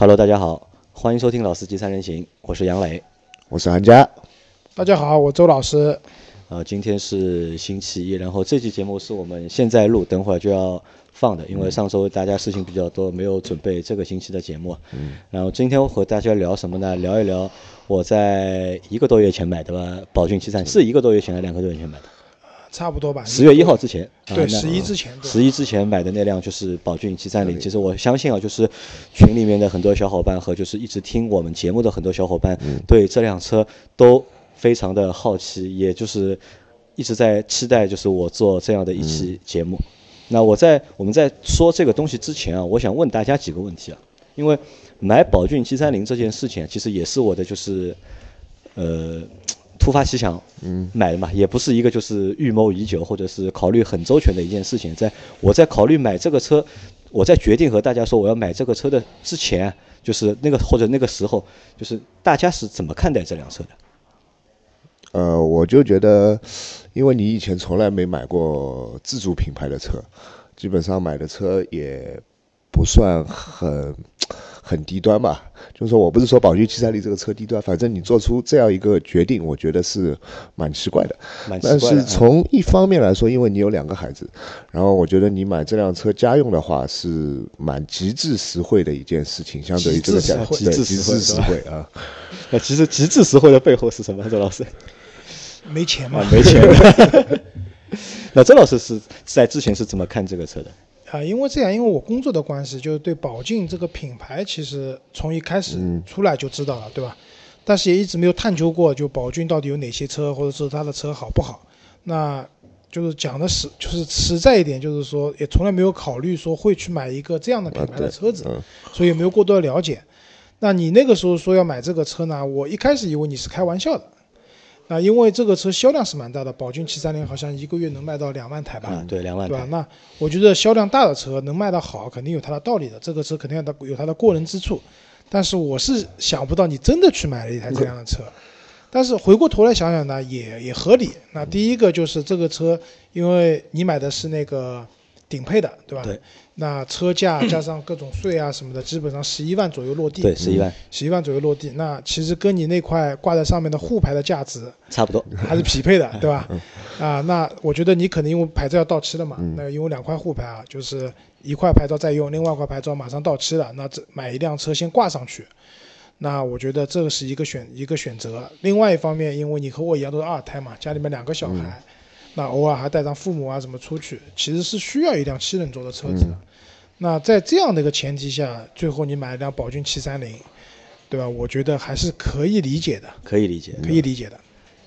Hello，大家好，欢迎收听《老司机三人行》，我是杨磊，我是韩佳。大家好，我周老师。呃，今天是星期一，然后这期节目是我们现在录，等会儿就要放的，因为上周大家事情比较多，没有准备这个星期的节目。嗯。然后今天我和大家聊什么呢？聊一聊我在一个多月前买的吧，宝骏七三是一个多月前还是两个多月前买的？差不多吧。十月一号之前。对，十一之前。十一之前买的那辆就是宝骏七三零。其实我相信啊，就是群里面的很多小伙伴和就是一直听我们节目的很多小伙伴，对这辆车都非常的好奇，也就是一直在期待，就是我做这样的一期节目。那我在我们在说这个东西之前啊，我想问大家几个问题啊，因为买宝骏七三零这件事情，其实也是我的就是呃。突发奇想，嗯，买的嘛，也不是一个就是预谋已久或者是考虑很周全的一件事情。在我在考虑买这个车，我在决定和大家说我要买这个车的之前，就是那个或者那个时候，就是大家是怎么看待这辆车的？呃，我就觉得，因为你以前从来没买过自主品牌的车，基本上买的车也不算很。很低端吧，就是说我不是说宝骏七三零这个车低端，反正你做出这样一个决定，我觉得是蛮奇怪的。但是从一方面来说，因为你有两个孩子，然后我觉得你买这辆车家用的话是蛮极致实惠的一件事情，相对于这个价，极致实惠啊。那其实极致实惠的背后是什么？周老师，没钱嘛？没钱。那周老师是在之前是怎么看这个车的？啊，因为这样，因为我工作的关系，就是对宝骏这个品牌，其实从一开始出来就知道了，对吧？但是也一直没有探究过，就宝骏到底有哪些车，或者是它的车好不好？那就是讲的实，就是实在一点，就是说也从来没有考虑说会去买一个这样的品牌的车子，所以也没有过多的了解。那你那个时候说要买这个车呢，我一开始以为你是开玩笑的。那因为这个车销量是蛮大的，宝骏七三零好像一个月能卖到两万台吧？嗯，对，两万台。对吧？那我觉得销量大的车能卖得好，肯定有它的道理的。这个车肯定有它有它的过人之处。但是我是想不到你真的去买了一台这样的车。但是回过头来想想呢，也也合理。那第一个就是这个车，因为你买的是那个顶配的，对吧？对。那车价加上各种税啊什么的，基本上十一万左右落地。对，十一万，十一万左右落地。那其实跟你那块挂在上面的沪牌的价值差不多，还是匹配的，对吧？啊，那我觉得你可能因为牌照要到期了嘛，那因为两块沪牌啊，就是一块牌照在用，另外一块牌照马上到期了，那这买一辆车先挂上去。那我觉得这个是一个选一个选择。另外一方面，因为你和我一样都是二胎嘛，家里面两个小孩，那偶尔还带上父母啊什么出去，其实是需要一辆七人座的车子。那在这样的一个前提下，最后你买一辆宝骏七三零，对吧？我觉得还是可以理解的，可以理解，可以理解的。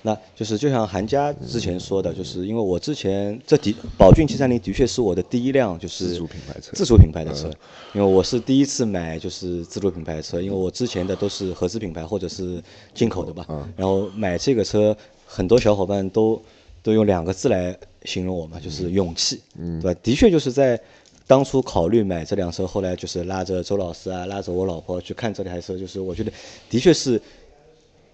那就是就像韩佳之前说的，就是因为我之前这的宝骏七三零的确是我的第一辆就是自主品牌车，自主品牌的车，因为我是第一次买就是自主品牌车，因为我之前的都是合资品牌或者是进口的吧。然后买这个车，很多小伙伴都都用两个字来形容我嘛，就是勇气，嗯对吧？的确就是在。当初考虑买这辆车，后来就是拉着周老师啊，拉着我老婆去看这台车，就是我觉得的确是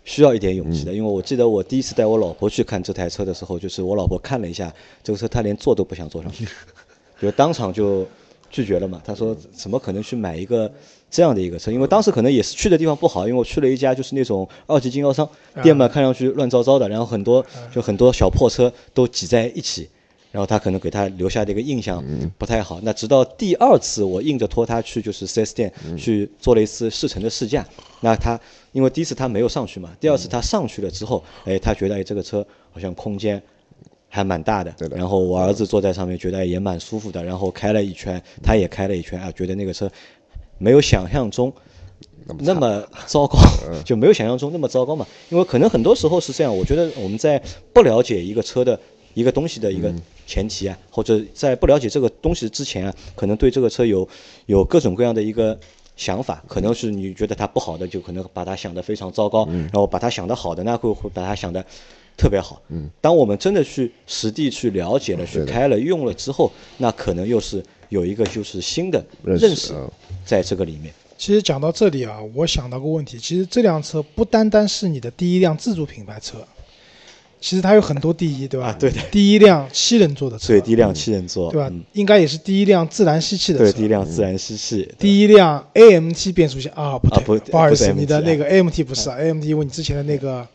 需要一点勇气的。因为我记得我第一次带我老婆去看这台车的时候，就是我老婆看了一下这个车，她连坐都不想坐上去，就当场就拒绝了嘛。他说怎么可能去买一个这样的一个车？因为当时可能也是去的地方不好，因为我去了一家就是那种二级经销商店嘛，看上去乱糟糟的，然后很多就很多小破车都挤在一起。然后他可能给他留下的一个印象不太好。那直到第二次我硬着拖他去就是 4S 店去做了一次试乘的试驾，那他因为第一次他没有上去嘛，第二次他上去了之后，哎，他觉得哎这个车好像空间还蛮大的。然后我儿子坐在上面觉得也蛮舒服的。然后开了一圈，他也开了一圈啊，觉得那个车没有想象中那么 糟糕，就没有想象中那么糟糕嘛。因为可能很多时候是这样，我觉得我们在不了解一个车的。一个东西的一个前提啊，或者在不了解这个东西之前啊，可能对这个车有有各种各样的一个想法，可能是你觉得它不好的，就可能把它想得非常糟糕，然后把它想得好的，那会会把它想得特别好。嗯，当我们真的去实地去了解了、去开了、用了之后，那可能又是有一个就是新的认识在这个里面。其实讲到这里啊，我想到个问题，其实这辆车不单单是你的第一辆自主品牌车。其实它有很多第一，对吧？啊，对的，第一辆七人座的车，对，第一辆七人座，对吧嗯？应该也是第一辆自然吸气的车对，第一辆自然吸气，第一辆 AMT 变速箱啊，不对，啊不好意思，你的那个 AMT 不是啊，AMT 因为你之前的那个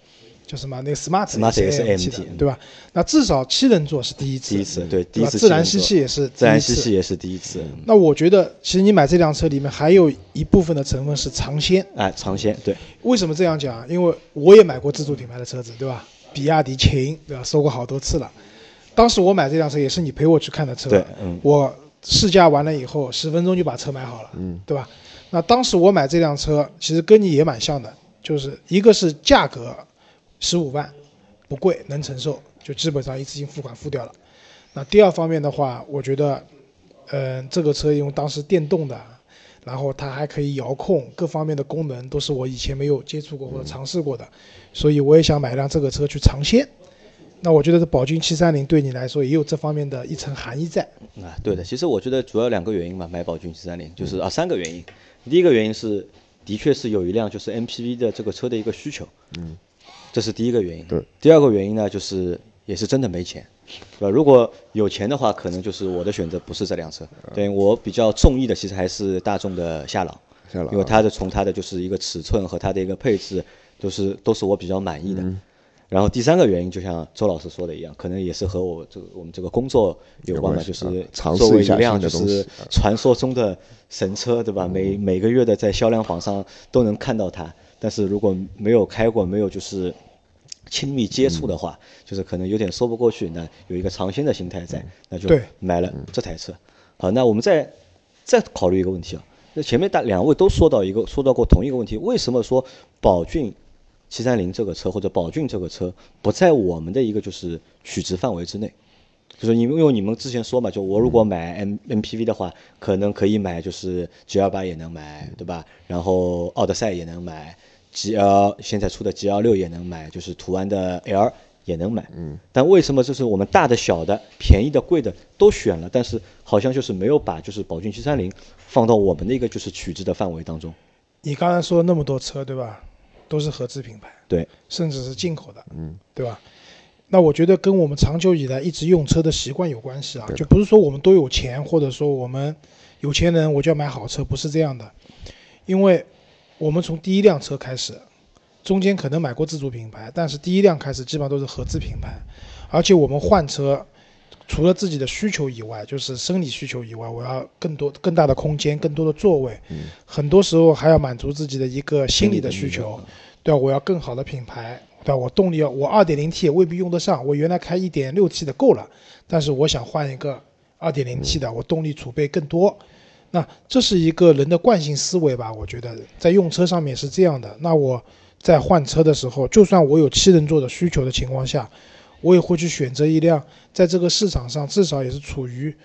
叫什么那个 Smart Smart 也是 AMT 对吧？那至少七人座是第一次，第一次，对，第？一次自然吸气也是自然。吸气也是第一次，那我觉得，其实你买这辆车里面还有一部分的成分是尝鲜。哎，尝鲜，对，为什么这样讲？因为我也买过自主品牌的车子，对吧？比亚迪秦，对吧？说过好多次了。当时我买这辆车也是你陪我去看的车，对，嗯，我试驾完了以后，十分钟就把车买好了，嗯，对吧？那当时我买这辆车，其实跟你也蛮像的，就是一个是价格十五万，不贵，能承受，就基本上一次性付款付掉了。那第二方面的话，我觉得，嗯、这个车因为当时电动的，然后它还可以遥控，各方面的功能都是我以前没有接触过或者尝试过的，所以我也想买辆这个车去尝鲜。那我觉得这宝骏七三零对你来说也有这方面的一层含义在。啊，对的，其实我觉得主要两个原因嘛，买宝骏七三零就是啊三个原因。第一个原因是，的确是有一辆就是 MPV 的这个车的一个需求，嗯，这是第一个原因。对。第二个原因呢，就是也是真的没钱，对吧？如果有钱的话，可能就是我的选择不是这辆车。对我比较中意的其实还是大众的夏朗，下了啊，因为它的从它的就是一个尺寸和它的一个配置，都是都是我比较满意的。嗯然后第三个原因，就像周老师说的一样，可能也是和我这个我们这个工作有关吧，就是作为一辆就是传说中的神车，对吧？每每个月的在销量榜上都能看到它，但是如果没有开过，没有就是亲密接触的话，就是可能有点说不过去。那有一个尝鲜的心态在，那就对买了这台车。好，那我们再再考虑一个问题啊，那前面大两位都说到一个说到过同一个问题，为什么说宝骏七三零这个车或者宝骏这个车不在我们的一个就是取值范围之内？就是你们因为你们之前说嘛，就我如果买 M MPV 的话，可能可以买就是 G 二八也能买，对吧？然后奥德赛也能买，G L 现在出的 G L 六也能买，就是途安的 L 也能买。嗯。但为什么就是我们大的、小的、便宜的、贵的都选了，但是好像就是没有把就是宝骏七三零放到我们的一个就是取值的范围当中？你刚才说那么多车，对吧？都是合资品牌，对，甚至是进口的，嗯，对吧？那我觉得跟我们长久以来一直用车的习惯有关系啊，就不是说我们都有钱，或者说我们有钱人我就要买好车，不是这样的。因为我们从第一辆车开始，中间可能买过自主品牌，但是第一辆开始基本上都是合资品牌，而且我们换车，除了自己的需求以外，就是生理需求以外，我要更多更大的空间，更多的座位，嗯很多时候还要满足自己的一个心理的需求，对吧？我要更好的品牌，对吧？我动力要我二点零 T 也未必用得上，我原来开一点六 T 的够了，但是我想换一个二点零 T 的，我动力储备更多。那这是一个人的惯性思维吧？我觉得在用车上面是这样的。那我在换车的时候，就算我有七人座的需求的情况下，我也会去选择一辆在这个市场上至少也是处于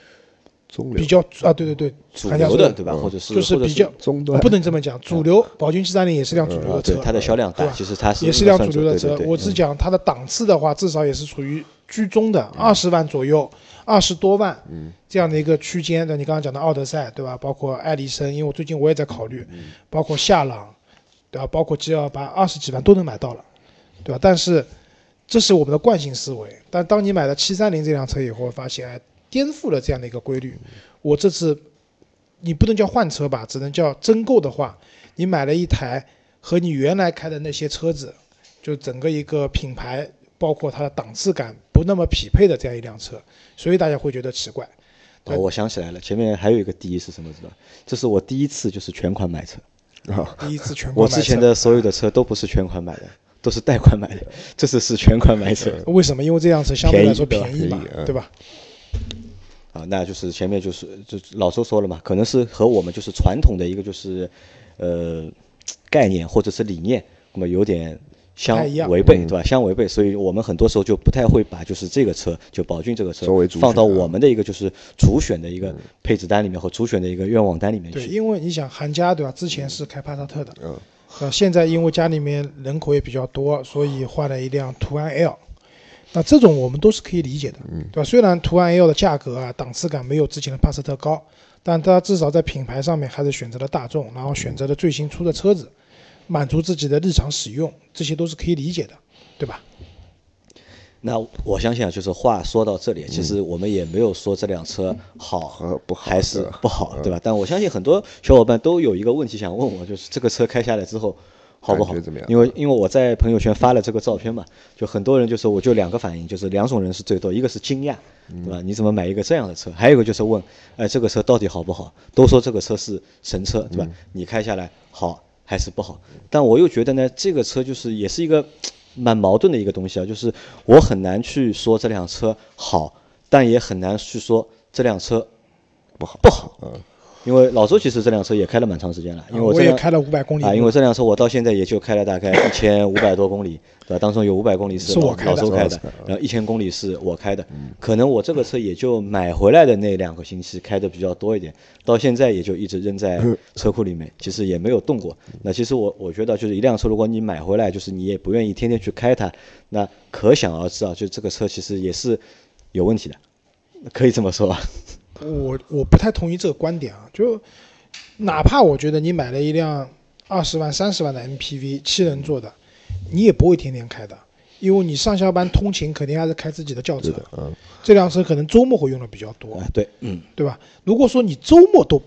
比较啊，对对对，主流的对吧？嗯或者是就是比较中端啊不能这么讲，主流宝骏七三零也是辆主流的车，它的销量大，其实它是也是辆主流的车。我只讲它的档次的话，至少也是处于居中的，二十万左右，二十多万嗯这样的一个区间的。你刚刚讲的奥德赛，对吧？包括艾力绅，因为我最近我也在考虑，包括夏朗，对吧？包括 G 二八，二十几万都能买到了，对吧？但是这是我们的惯性思维。但当你买了七三零这辆车以后，发现哎，颠覆了这样的一个规律。我这次你不能叫换车吧，只能叫增购的话，你买了一台和你原来开的那些车子，就整个一个品牌，包括它的档次感不那么匹配的这样一辆车，所以大家会觉得奇怪。哦，我想起来了，前面还有一个第一是什么？知道？这是我第一次就是全款买车。啊，第一次全我款买车之前的所有的车都不是全款买的，都是贷款买的，这次是全款买车。为什么？因为这辆车相对来说便便宜嘛对吧？啊，那就是前面就是就老周说了嘛，可能是和我们就是传统的一个就是呃概念或者是理念，那么有点相违背，嗯对吧？相违背，所以我们很多时候就不太会把就是这个车，就宝骏这个车作为主放到我们的一个就是主选的一个配置单里面和主选的一个愿望单里面对，去。因为你想韩家对吧？之前是开帕萨特的，嗯呃，现在因为家里面人口也比较多，所以换了一辆途安 L。那这种我们都是可以理解的，嗯对吧？虽然途安 L 的价格啊、档次感没有之前的帕萨特高，但它至少在品牌上面还是选择了大众，然后选择了最新出的车子，满足自己的日常使用，这些都是可以理解的，对吧？那我相信啊，就是话说到这里，其实我们也没有说这辆车好和不好还是不好，对吧？但我相信很多小伙伴都有一个问题想问我，就是这个车开下来之后好不好怎么样？因为因为我在朋友圈发了这个照片嘛，就很多人就说我就两个反应，就是两种人是最多，一个是惊讶，对吧？你怎么买一个这样的车？还有一个就是问，哎，这个车到底好不好？都说这个车是神车，对吧？你开下来好还是不好？但我又觉得呢，这个车就是也是一个蛮矛盾的一个东西啊，就是我很难去说这辆车好，但也很难去说这辆车不好，不好。嗯，因为老周其实这辆车也开了蛮长时间了，因为啊我这辆也开了500公里啊，因为这辆车我到现在也就开了大概 一千五百多公里，对吧？当中有五百公里是我开的老周开的然后一千公里是我开的，可能我这个车也就买回来的那两个星期开的比较多一点，到现在也就一直扔在车库里面，其实也没有动过。那其实我我觉得就是一辆车，如果你买回来，就是你也不愿意天天去开它，那可想而知啊，就这个车其实也是有问题的，可以这么说吧？我我不太同意这个观点啊，就哪怕我觉得你买了一辆二十万、三十万的 MPV，七人座的，你也不会天天开的，因为你上下班通勤肯定还是开自己的轿车，的，嗯，这辆车可能周末会用的比较多，哎，对，嗯，对吧？如果说你周末都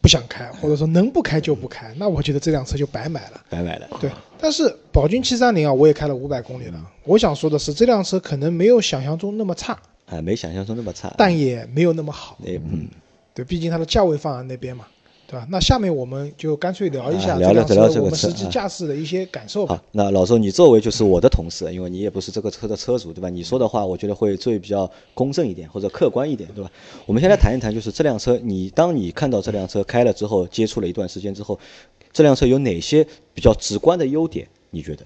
不想开，或者说能不开就不开，那我觉得这辆车就白买了。白买了，对，但是宝骏七三零啊，我也开了五百公里了。我想说的是，这辆车可能没有想象中那么差，啊，没想象中那么差，但也没有那么好。对，毕竟它的价位放在那边嘛，对吧？那下面我们就干脆聊一下啊聊聊这辆车我们聊这个车啊实际驾驶的一些感受吧好。，那老周，你作为就是我的同事，因为你也不是这个车的车主，对吧？你说的话，我觉得会最比较公正一点，或者客观一点，对吧？我们先来谈一谈，就是这辆车，你当你看到这辆车开了之后，接触了一段时间之后，这辆车有哪些比较直观的优点？你觉得？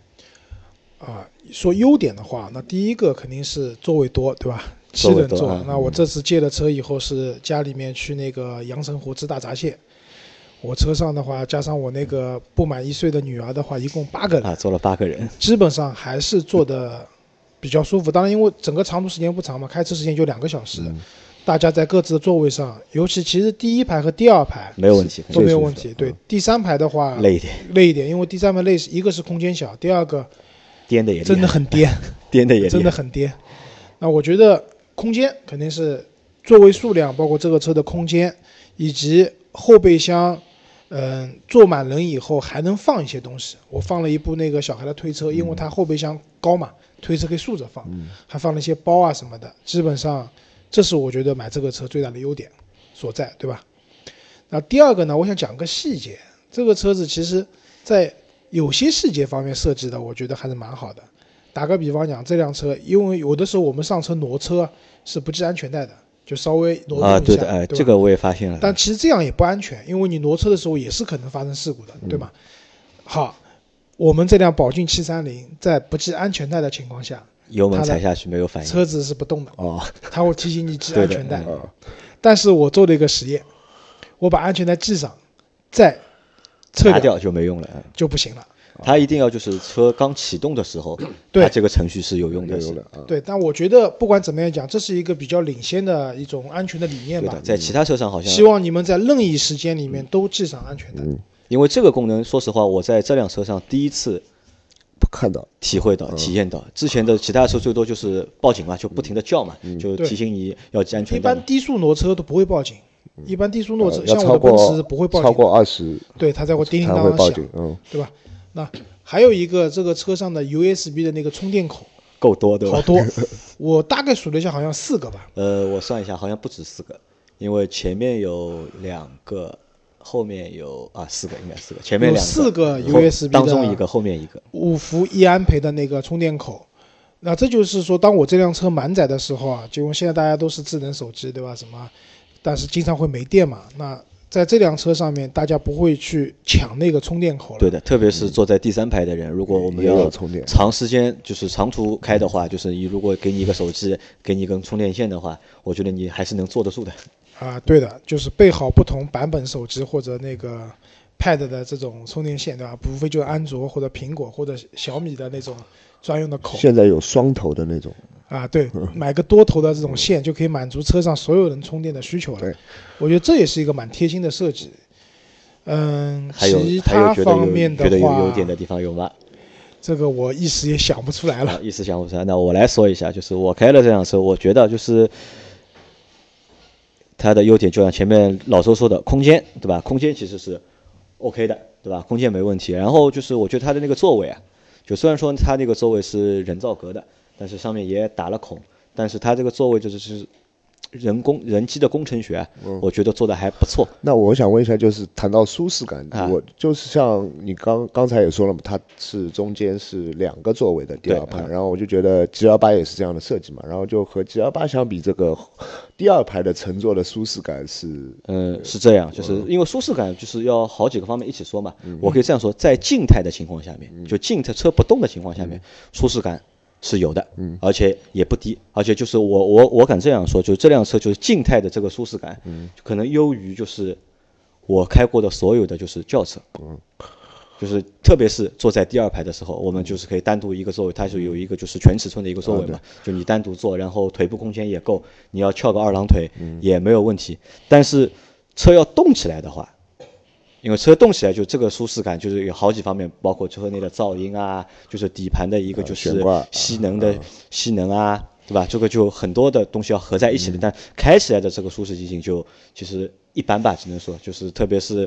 啊，说优点的话，那第一个肯定是座位多，对吧？七人座。那我这次借了车以后，是家里面去那个阳澄湖吃大闸蟹。我车上的话，加上我那个不满一岁的女儿的话，一共八个人，啊，坐了八个人，基本上还是坐的比较舒服。当然，因为整个长途时间不长嘛，开车时间就两个小时，大家在各自的座位上，尤其其实第一排和第二排没有问题，都没有问题。对，第三排的话累一点，累一点，因为第三排累是一个是空间小，第二个颠的也真的很颠，颠的也 真的很颠。那我觉得空间肯定是座位数量，包括这个车的空间，以及后备箱，嗯、坐满人以后还能放一些东西。我放了一部那个小孩的推车，因为它后备箱高嘛，推车可以竖着放，还放了一些包啊什么的。基本上，这是我觉得买这个车最大的优点所在，对吧？那第二个呢，我想讲个细节，这个车子其实在有些细节方面设计的，我觉得还是蛮好的。打个比方讲，这辆车，因为有的时候我们上车挪车是不系安全带的，就稍微挪动一下，啊，对的，哎，对这个我也发现了，但其实这样也不安全，因为你挪车的时候也是可能发生事故的，对吧？好，我们这辆宝骏七三零在不系安全带的情况下，油门踩下去没有反应，车子是不动的，哦，它会提醒你系安全带。嗯但是我做了一个实验，我把安全带系上，再撤拿掉就没用了，嗯就不行了。它一定要就是车刚启动的时候，对它这个程序是有用的，有的啊，对，但我觉得不管怎么样讲，这是一个比较领先的一种安全的理念吧对的，。在其他车上好像希望你们在任意时间里面都系上安全带。因为这个功能，说实话，我在这辆车上第一次看到，体会到、体验到。之前的其他车最多就是报警嘛，就不停的叫嘛，就提醒你要系安一全带嘛。般低速挪车都不会报警，一般低速挪车呃要超像我的奔驰不会报警，超过二十对，它才会叮叮才当当报警，，嗯，对吧？那还有一个这个车上的 USB 的那个充电口，够多对吧？好多，我大概数了一下，好像四个吧。呃，我算一下，好像不止四个，因为前面有两个，后面有啊四个，应该四个，前面有两四个 USB 的当中一个，后面一个。五伏一安培的那个充电口。那这就是说，当我这辆车满载的时候啊，就现在大家都是智能手机，对吧？什么，但是经常会没电嘛。那在这辆车上面，大家不会去抢那个充电口了。对的，特别是坐在第三排的人，如果我们也要有充电长时间就是长途开的话，就是你如果给你一个手机，给你一根充电线的话，我觉得你还是能坐得住的。啊，对的，就是备好不同版本手机或者那个 Pad 的这种充电线，对吧？无非就是安卓或者苹果或者小米的那种专用的口现在有双头的那种，啊。对，买个多头的这种线就可以满足车上所有人充电的需求了对。我觉得这也是一个蛮贴心的设计。嗯，还有其还有他觉得有方面的觉得有，优点的地方有吗？这个我一时也想不出来了。一时想不出来，那我来说一下，就是我开了这辆车，我觉得就是它的优点，就像前面老周说的，空间，对吧？空间其实是 OK 的，对吧？空间没问题。然后就是我觉得它的那个座位啊，就虽然说它那个座位是人造革的，但是上面也打了孔，但是它这个座位就是是。人工人机的工程学，我觉得做的还不错。那我想问一下，就是谈到舒适感，我就是像你刚刚才也说了嘛，它是中间是两个座位的第二排，然后我就觉得 G L 八也是这样的设计嘛，然后就和 G L 八相比，这个第二排的乘坐的舒适感是，嗯，是这样，就是因为舒适感就是要好几个方面一起说嘛。我可以这样说，在静态的情况下面，就静态车不动的情况下面，舒适感。是有的，嗯，而且也不低，而且就是我我我敢这样说，就是这辆车就是静态的这个舒适感，嗯，可能优于就是我开过的所有的就是轿车，嗯，就是特别是坐在第二排的时候，我们就是可以单独一个座位，它是有一个就是全尺寸的一个座位嘛，就你单独坐，然后腿部空间也够，你要翘个二郎腿也没有问题，但是车要动起来的话。因为车动起来，就这个舒适感就是有好几方面，包括车内的噪音啊，就是底盘的一个就是吸能的吸能啊，对吧？这个就很多的东西要合在一起的。但开起来的这个舒适性就其实一般吧，只能说就是特别是。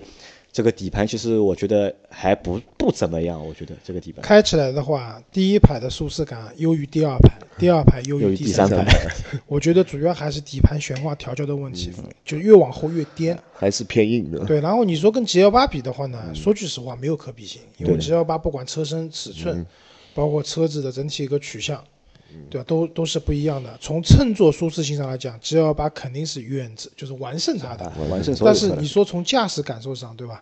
这个底盘其实我觉得还不不怎么样，我觉得这个底盘。开起来的话，第一排的舒适感优于第二排，第二排优于第三排。我觉得主要还是底盘悬挂调教的问题，就越往后越颠，还是偏硬的。对，然后你说跟 G L 八比的话呢，说句实话没有可比性，因为 G L 八不管车身尺寸，包括车子的整体一个取向。对吧？都都是不一样的。从乘坐舒适性上来讲，G L 八肯定是远之，就是完胜它的。完胜。但是你说从驾驶感受上，对吧？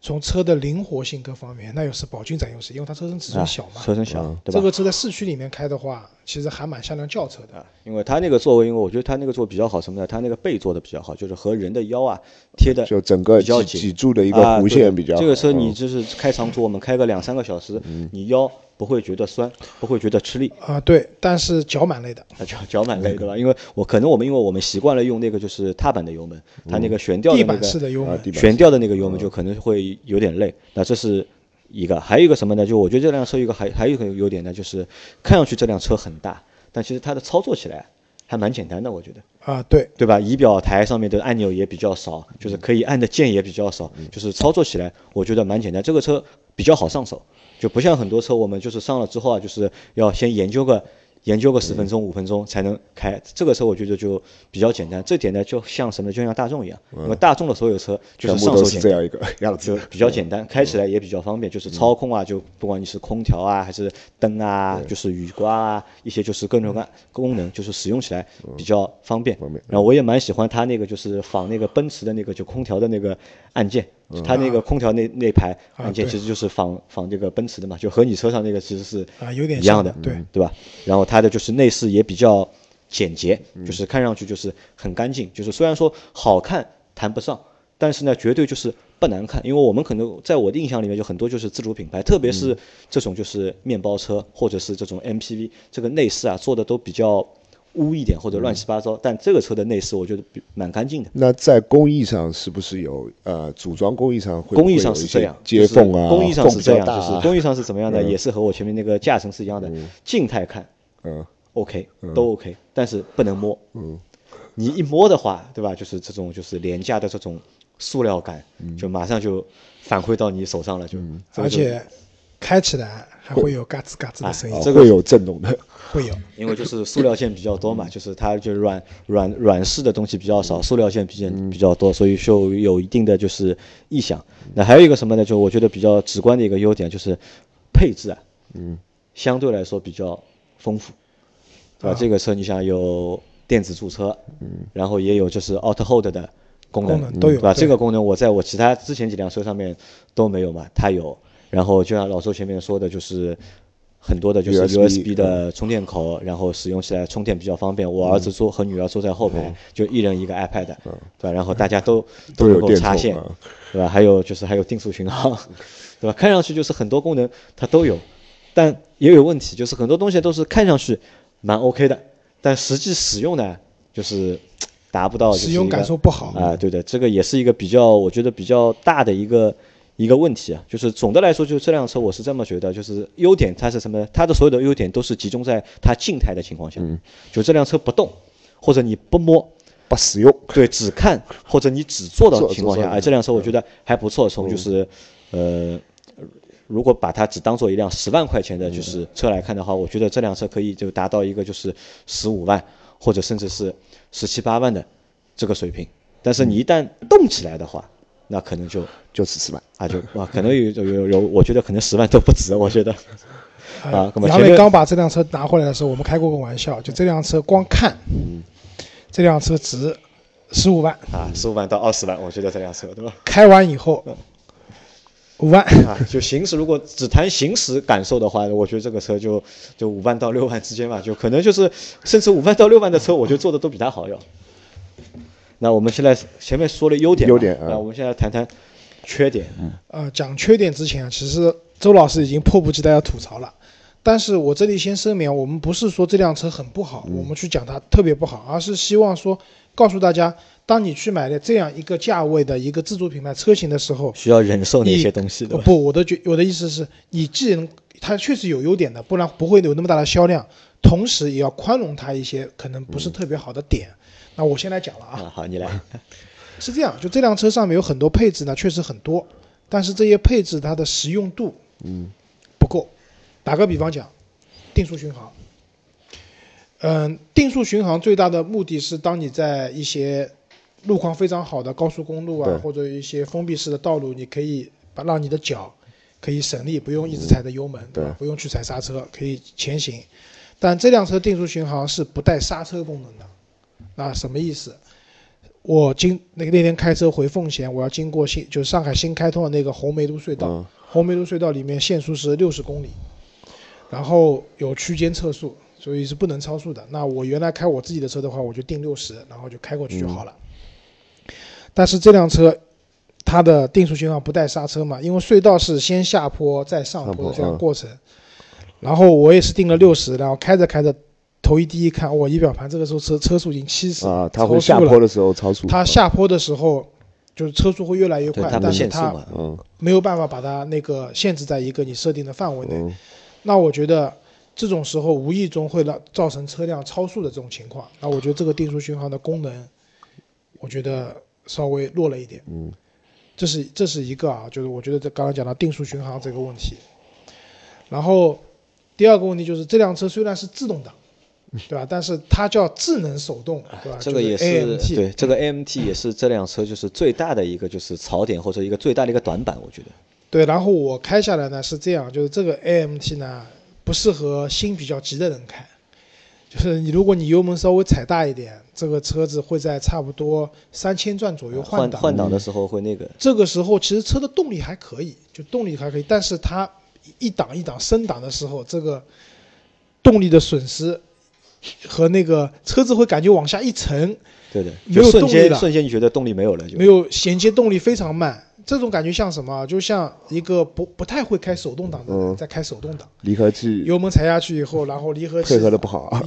从车的灵活性各方面，那又是宝骏占优势，因为它车身尺寸小嘛。车身小，对吧？这个车在市区里面开的话，其实还蛮像辆轿车的。因为它那个座位，因为我觉得它那个座比较好，什么呢？它那个背坐的比较好，就是和人的腰啊贴的就整个脊脊柱的一个弧线比较。这个车你就是开长途，我们开个两三个小时，你腰。不会觉得酸，不会觉得吃力啊，对，但是脚蛮累的，脚脚蛮累，的吧？因为我可能我们因为我们习惯了用那个就是踏板的油门，它那个悬吊的那个悬吊的那个油门就可能会有点累。那这是一个，还有一个什么呢？就我觉得这辆车一个还还有一个优点呢，就是看上去这辆车很大，但其实它的操作起来还蛮简单的，我觉得啊，对对吧？仪表台上面的按钮也比较少，就是可以按的键也比较少，就是操作起来我觉得蛮简单。这个车比较好上手。就不像很多车，我们就是上了之后啊，就是要先研究个。研究个十分钟、五分钟才能开，这个车我觉得就比较简单。这点呢，就像什么，就像大众一样，因为大众的所有车就是上手简单，这样一个样子，就比较简单，开起来也比较方便。就是操控啊，就不管你是空调啊，还是灯啊，就是雨刮啊，一些就是各种各功能，就是使用起来比较方便。然后我也蛮喜欢它那个就是仿那个奔驰的那个就空调的那个按键。它那个空调那那排按键其实就是仿仿这个奔驰的嘛，就和你车上那个其实是啊有点一样的，对对吧？然后它的就是内饰也比较简洁，就是看上去就是很干净，就是虽然说好看谈不上，但是呢绝对就是不难看。因为我们可能在我的印象里面就很多就是自主品牌，特别是这种就是面包车或者是这种 MPV，这个内饰啊做的都比较。污一点或者乱七八糟，但这个车的内饰我觉得蛮干净的。那在工艺上是不是有呃组装工艺上会工艺上是这样，接缝啊，工艺上是这样，就是工艺上是怎么样的，也是和我前面那个驾乘是一样的。静态看，嗯，OK，都 OK，但是不能摸。嗯，你一摸的话，对吧？就是这种就是廉价的这种塑料感，就马上就反馈到你手上了，就而且开起来还会有嘎吱嘎吱的声音，这个有震动的。会有，因为就是塑料件比较多嘛，就是它就是软软软式的东西比较少，塑料件比较比较多，所以就有一定的就是异响。那还有一个什么呢？就我觉得比较直观的一个优点就是配置啊，嗯，相对来说比较丰富，对吧？这个车你想有电子驻车，嗯，然后也有就是 Auto Hold 的功能，都有，对吧？这个功能我在我其他之前几辆车上面都没有嘛，它有。然后就像老周前面说的，就是。很多的就是 USB 的充电口，然后使用起来充电比较方便。我儿子坐和女儿坐在后排，就一人一个 iPad，对吧？然后大家都都能够插线，对吧？还有就是还有定速巡航，对吧？看上去就是很多功能它都有，但也有问题，就是很多东西都是看上去蛮 OK 的，但实际使用呢，就是达不到使用感受不好啊。对的，这个也是一个比较，我觉得比较大的一个一个问题啊，就是总的来说，就是这辆车我是这么觉得，就是优点它是什么？它的所有的优点都是集中在它静态的情况下，就这辆车不动或者你不摸。不使用，对，只看或者你只坐的情况下，哎，这辆车我觉得还不错。从就是，呃，如果把它只当做一辆十万块钱的就是车来看的话，我觉得这辆车可以就达到一个就是十五万或者甚至是十七八万的这个水平。但是你一旦动起来的话，那可能就就是十万啊，就啊，可能有有有有，我觉得可能十万都不止，我觉得。啊，杨磊刚把这辆车拿回来的时候，我们开过个玩笑，就这辆车光看。嗯这辆车值十五万啊，十五万到二十万，我觉得这辆车对吧？开完以后五万啊，就行驶如果只谈行驶感受的话，我觉得这个车就就五万到六万之间吧，就可能就是甚至五万到六万的车，我觉得做的都比它好要。那我们现在前面说了优点，优点啊，我们现在谈谈缺点。嗯，呃，讲缺点之前，其实周老师已经迫不及待要吐槽了。但是我这里先声明，我们不是说这辆车很不好，我们去讲它特别不好，而是希望说告诉大家，当你去买了这样一个价位的一个自主品牌车型的时候，需要忍受哪些东西的？不，我的觉我的意思是你既然它确实有优点的，不然不会有那么大的销量，同时也要宽容它一些可能不是特别好的点。那我先来讲了啊，好，你来。是这样，就这辆车上面有很多配置呢，确实很多，但是这些配置它的实用度，嗯，不够。打个比方讲，定速巡航。嗯，定速巡航最大的目的是，当你在一些路况非常好的高速公路啊，或者一些封闭式的道路，你可以把让你的脚可以省力，不用一直踩着油门，对吧？不用去踩刹车，可以前行。但这辆车定速巡航是不带刹车功能的。那什么意思？我经那个那天开车回奉贤，我要经过新就是上海新开通的那个红梅路隧道，红梅路隧道里面限速是六十公里。然后有区间测速，所以是不能超速的。那我原来开我自己的车的话，我就定六十，然后就开过去就好了。但是这辆车它的定速巡航不带刹车嘛，因为隧道是先下坡再上坡这样过程。然后我也是定了六十，然后开着开着，头一低一看，我仪表盘这个时候车车速已经七十啊，它会下坡的时候超速。它下坡的时候就是车速会越来越快，但是它没有办法把它那个限制在一个你设定的范围内。那我觉得这种时候无意中会让造成车辆超速的这种情况。那我觉得这个定速巡航的功能，我觉得稍微弱了一点。嗯，这是这是一个啊，就是我觉得这刚刚讲到定速巡航这个问题。然后第二个问题就是这辆车虽然是自动挡，对吧？但是它叫智能手动，对吧？这个也是对这个 AMT 也是这辆车就是最大的一个就是槽点或者一个最大的一个短板，我觉得。对，然后我开下来呢是这样，就是这个 AMT 呢不适合心比较急的人开，就是你如果你油门稍微踩大一点，这个车子会在差不多三千转左右换挡。换挡的时候会那个。这个时候其实车的动力还可以，就动力还可以，但是它一档一档升档的时候，这个动力的损失和那个车子会感觉往下一沉。对的。没有动力了。瞬间你觉得动力没有了，就没有衔接动力非常慢。这种感觉像什么？就像一个不不太会开手动挡的人在开手动挡，离合器油门踩下去以后，然后离合器配合的不好，啊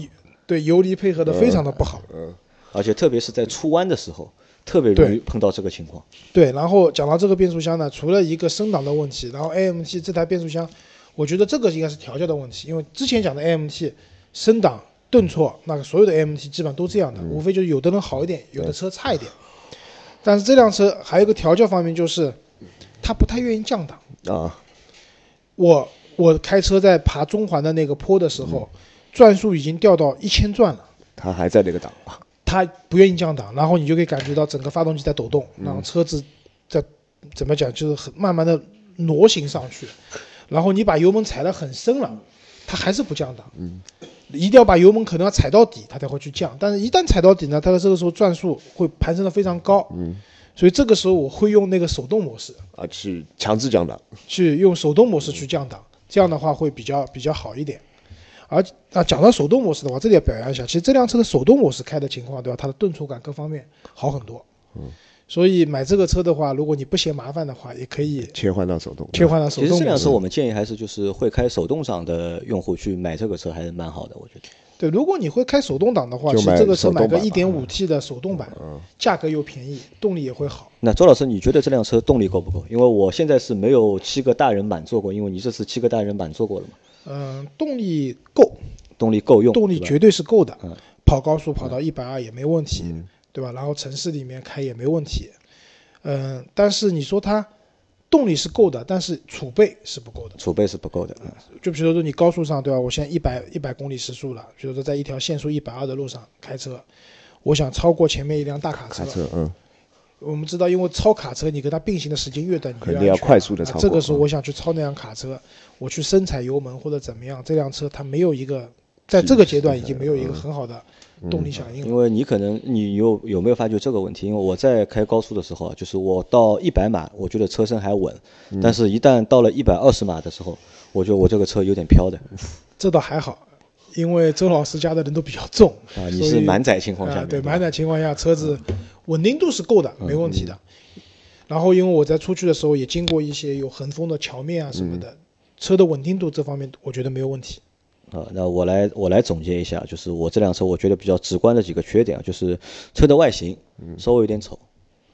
对油离配合的非常的不好，嗯，而且特别是在出弯的时候，特别容易碰到这个情况。对，然后讲到这个变速箱呢，除了一个升档的问题，然后 AMT 这台变速箱，我觉得这个应该是调教的问题，因为之前讲的 AMT 升档顿挫，那个所有的 AMT 基本上都这样的，无非就是有的人好一点，有的车差一点。但是这辆车还有个调教方面，就是它不太愿意降档。啊。我我开车在爬中环的那个坡的时候，转速已经掉到一千转了，它还在那个档它不愿意降档，然后你就可以感觉到整个发动机在抖动，然后车子在怎么讲，就是很慢慢的挪行上去，然后你把油门踩得很深了，它还是不降档。嗯。一定要把油门可能要踩到底，它才会去降。但是，一旦踩到底呢，它的这个时候转速会攀升的非常高。嗯，所以这个时候我会用那个手动模式啊，去强制降档，去用手动模式去降档，这样的话会比较比较好一点。而啊，讲到手动模式的话，这里要表扬一下，其实这辆车的手动模式开的情况，对吧？它的顿挫感各方面好很多。嗯。所以买这个车的话，如果你不嫌麻烦的话，也可以切换到手动。切换到手动。其实这辆车我们建议还是就是会开手动挡的用户去买这个车还是蛮好的，我觉得。对，如果你会开手动挡的话，其实这个车买个一点五 T 的手动版，价格又便宜，动力也会好。那周老师，你觉得这辆车动力够不够？因为我现在是没有七个大人满坐过，因为你这次七个大人满坐过了嘛，嗯，动力够，动力够用，动力绝对是够的嗯，跑高速跑到一百二也没问题，对吧？然后城市里面开也没问题。嗯，但是你说它动力是够的，但是储备是不够的。储备是不够的。嗯就比如说你高速上，对吧？我现在一百一百公里时速了，比如说在一条限速一百二的路上开车，我想超过前面一辆大卡车。卡车，嗯，我们知道，因为超卡车，你跟它并行的时间越短，你肯定要快速的超啊这个时候，嗯我想去超那辆卡车，我去深踩油门或者怎么样，这辆车它没有一个，在这个阶段已经没有一个很好的动力响应了。因为你可能你有有没有发觉这个问题？因为我在开高速的时候啊，就是我到一百码，我觉得车身还稳，嗯但是一旦到了一百二十码的时候，我觉得我这个车有点飘的这倒还好，因为周老师家的人都比较重啊。你是满载情况下对，满载情况下，车子稳定度是够的，没问题的。然后，因为我在出去的时候也经过一些有横风的桥面啊什么的，车的稳定度这方面我觉得没有问题。啊，那我来我来总结一下，就是我这辆车我觉得比较直观的几个缺点啊，就是车的外形稍微有点丑，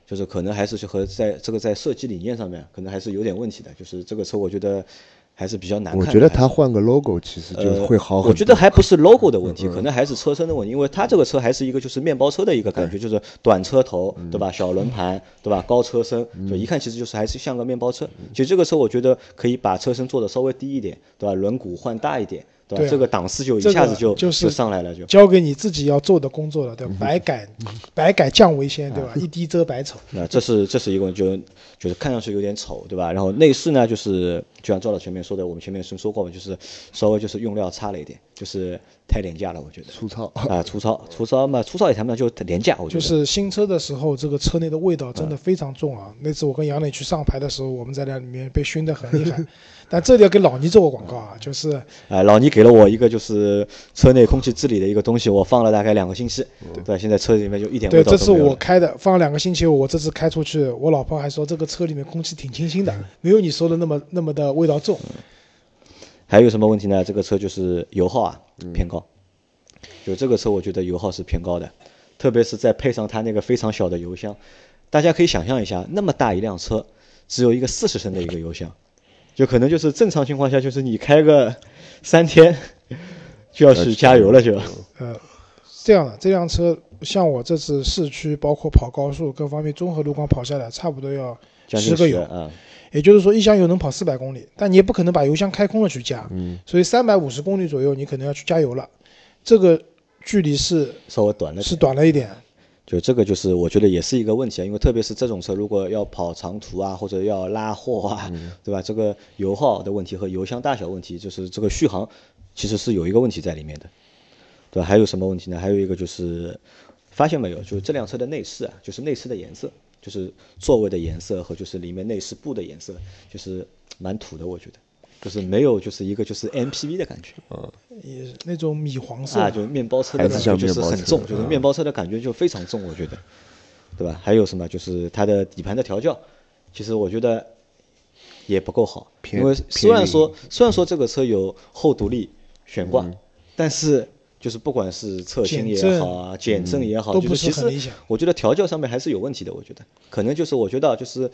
就是可能还是和在这个在设计理念上面可能还是有点问题的，就是这个车我觉得还是比较难看。我觉得它换个 logo 其实就呃，会好很多。嗯我觉得还不是 logo 的问题，可能还是车身的问题，因为它这个车还是一个就是面包车的一个感觉，就是短车头，嗯对吧？小轮盘，对吧？高车身，就一看其实就是还是像个面包车。其实这个车我觉得可以把车身做的稍微低一点，对吧？轮毂换大一点，对这个档次就一下子就就是上来了，就。交给你自己要做的工作了，对吧？百改百改降为先，对吧？啊一滴遮百丑。那这是这是一个就就是看上去有点丑，对吧？然后内饰呢，就是就像赵老前面说的，我们前面是说过嘛，就是稍微就是用料差了一点，就是太廉价了，我觉得。粗糙。啊，粗糙，粗糙嘛，粗糙也谈不上，就廉价，我觉得。就是新车的时候，这个车内的味道真的非常重啊！那次我跟杨磊去上牌的时候，我们在那里面被熏得很厉害。但这里要给老倪做个广告啊，就是啊，老倪给了我一个就是车内空气治理的一个东西，我放了大概两个星期，对吧？现在车里面就一点味对，这是道都没有了。我开的，放了两个星期，我这次开出去，我老婆还说这个车里面空气挺清新的，没有你说的那么那么的味道重。还有什么问题呢？这个车就是油耗啊偏高，就这个车我觉得油耗是偏高的，特别是再配上它那个非常小的油箱，大家可以想象一下，那么大一辆车，只有一个四十升的一个油箱，就可能就是正常情况下就是你开个 三天 就要去加油了就。呃，这样的这辆车，像我这次市区包括跑高速各方面综合路况跑下来，差不多要将近十个油。啊，也就是说，一箱油能跑四百公里，但你也不可能把油箱开空了去加，嗯，所以三百五十公里左右你可能要去加油了，这个距离是稍微短了是短了一点。就这个就是我觉得也是一个问题啊，因为特别是这种车如果要跑长途啊，或者要拉货啊，对吧？这个油耗的问题和油箱大小问题，就是这个续航其实是有一个问题在里面的，对吧？还有什么问题呢？还有一个就是发现没有，就是这辆车的内饰啊，就是内饰的颜色，就是座位的颜色和就是里面内饰布的颜色，就是蛮土的，我觉得。就是没有，就是一个就是 MPV 的感觉也是那种米黄色啊，就是面包车的感觉就是很重，就是面包车的感觉就非常重，我觉得，对吧？还有什么？就是它的底盘的调教，其实我觉得也不够好，因为虽然说虽然说这个车有后独立悬挂，但是就是不管是侧倾也好啊，减震也好，都不就是其实是很理想我觉得调教上面还是有问题的。我觉得可能就是我觉得啊就是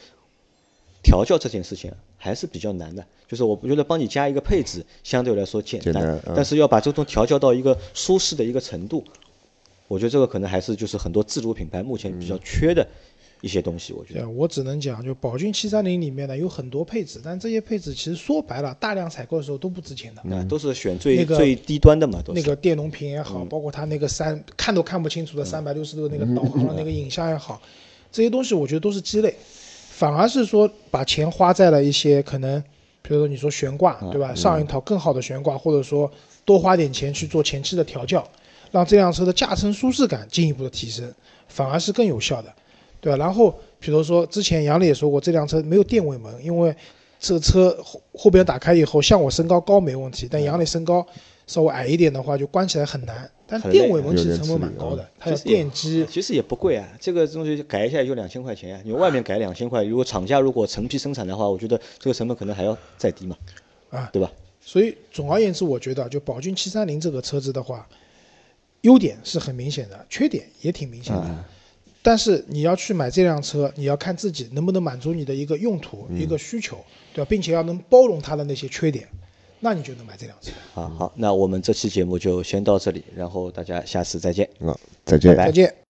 调教这件事情啊还是比较难的，就是我觉得帮你加一个配置相对来说简单，简单嗯但是要把这种调教到一个舒适的一个程度，我觉得这个可能还是就是很多自主品牌目前比较缺的一些东西。我觉得，我只能讲，就宝骏七三零里面呢有很多配置，但这些配置其实说白了，大量采购的时候都不值钱的。那都是选最、那个最低端的嘛，都是。那个电容屏也好，包括它那个三看都看不清楚的三百六十度那个导航的那个影像也好，这些东西我觉得都是鸡肋，反而是说把钱花在了一些可能，比如说你说悬挂，对吧？上一套更好的悬挂，或者说多花点钱去做前期的调教，让这辆车的驾乘舒适感进一步的提升，反而是更有效的，对吧？然后比如说之前杨磊也说过，这辆车没有电尾门，因为这车后后边打开以后，像我身高高没问题，但杨磊身高稍微矮一点的话，就关起来很难。但电尾门其实成本蛮高的，它有其实也电机，其实也不贵啊，这个东西改一下也就两千块钱啊。你外面改两千块，如果厂家如果成批生产的话，我觉得这个成本可能还要再低嘛，啊对吧？所以总而言之，我觉得就宝骏七三零这个车子的话，优点是很明显的，缺点也挺明显的。但是你要去买这辆车，你要看自己能不能满足你的一个用途、一个需求，对吧？并且要能包容它的那些缺点，那你就能买这辆车。啊好，那我们这期节目就先到这里，然后大家下次再见。啊，再见，再见。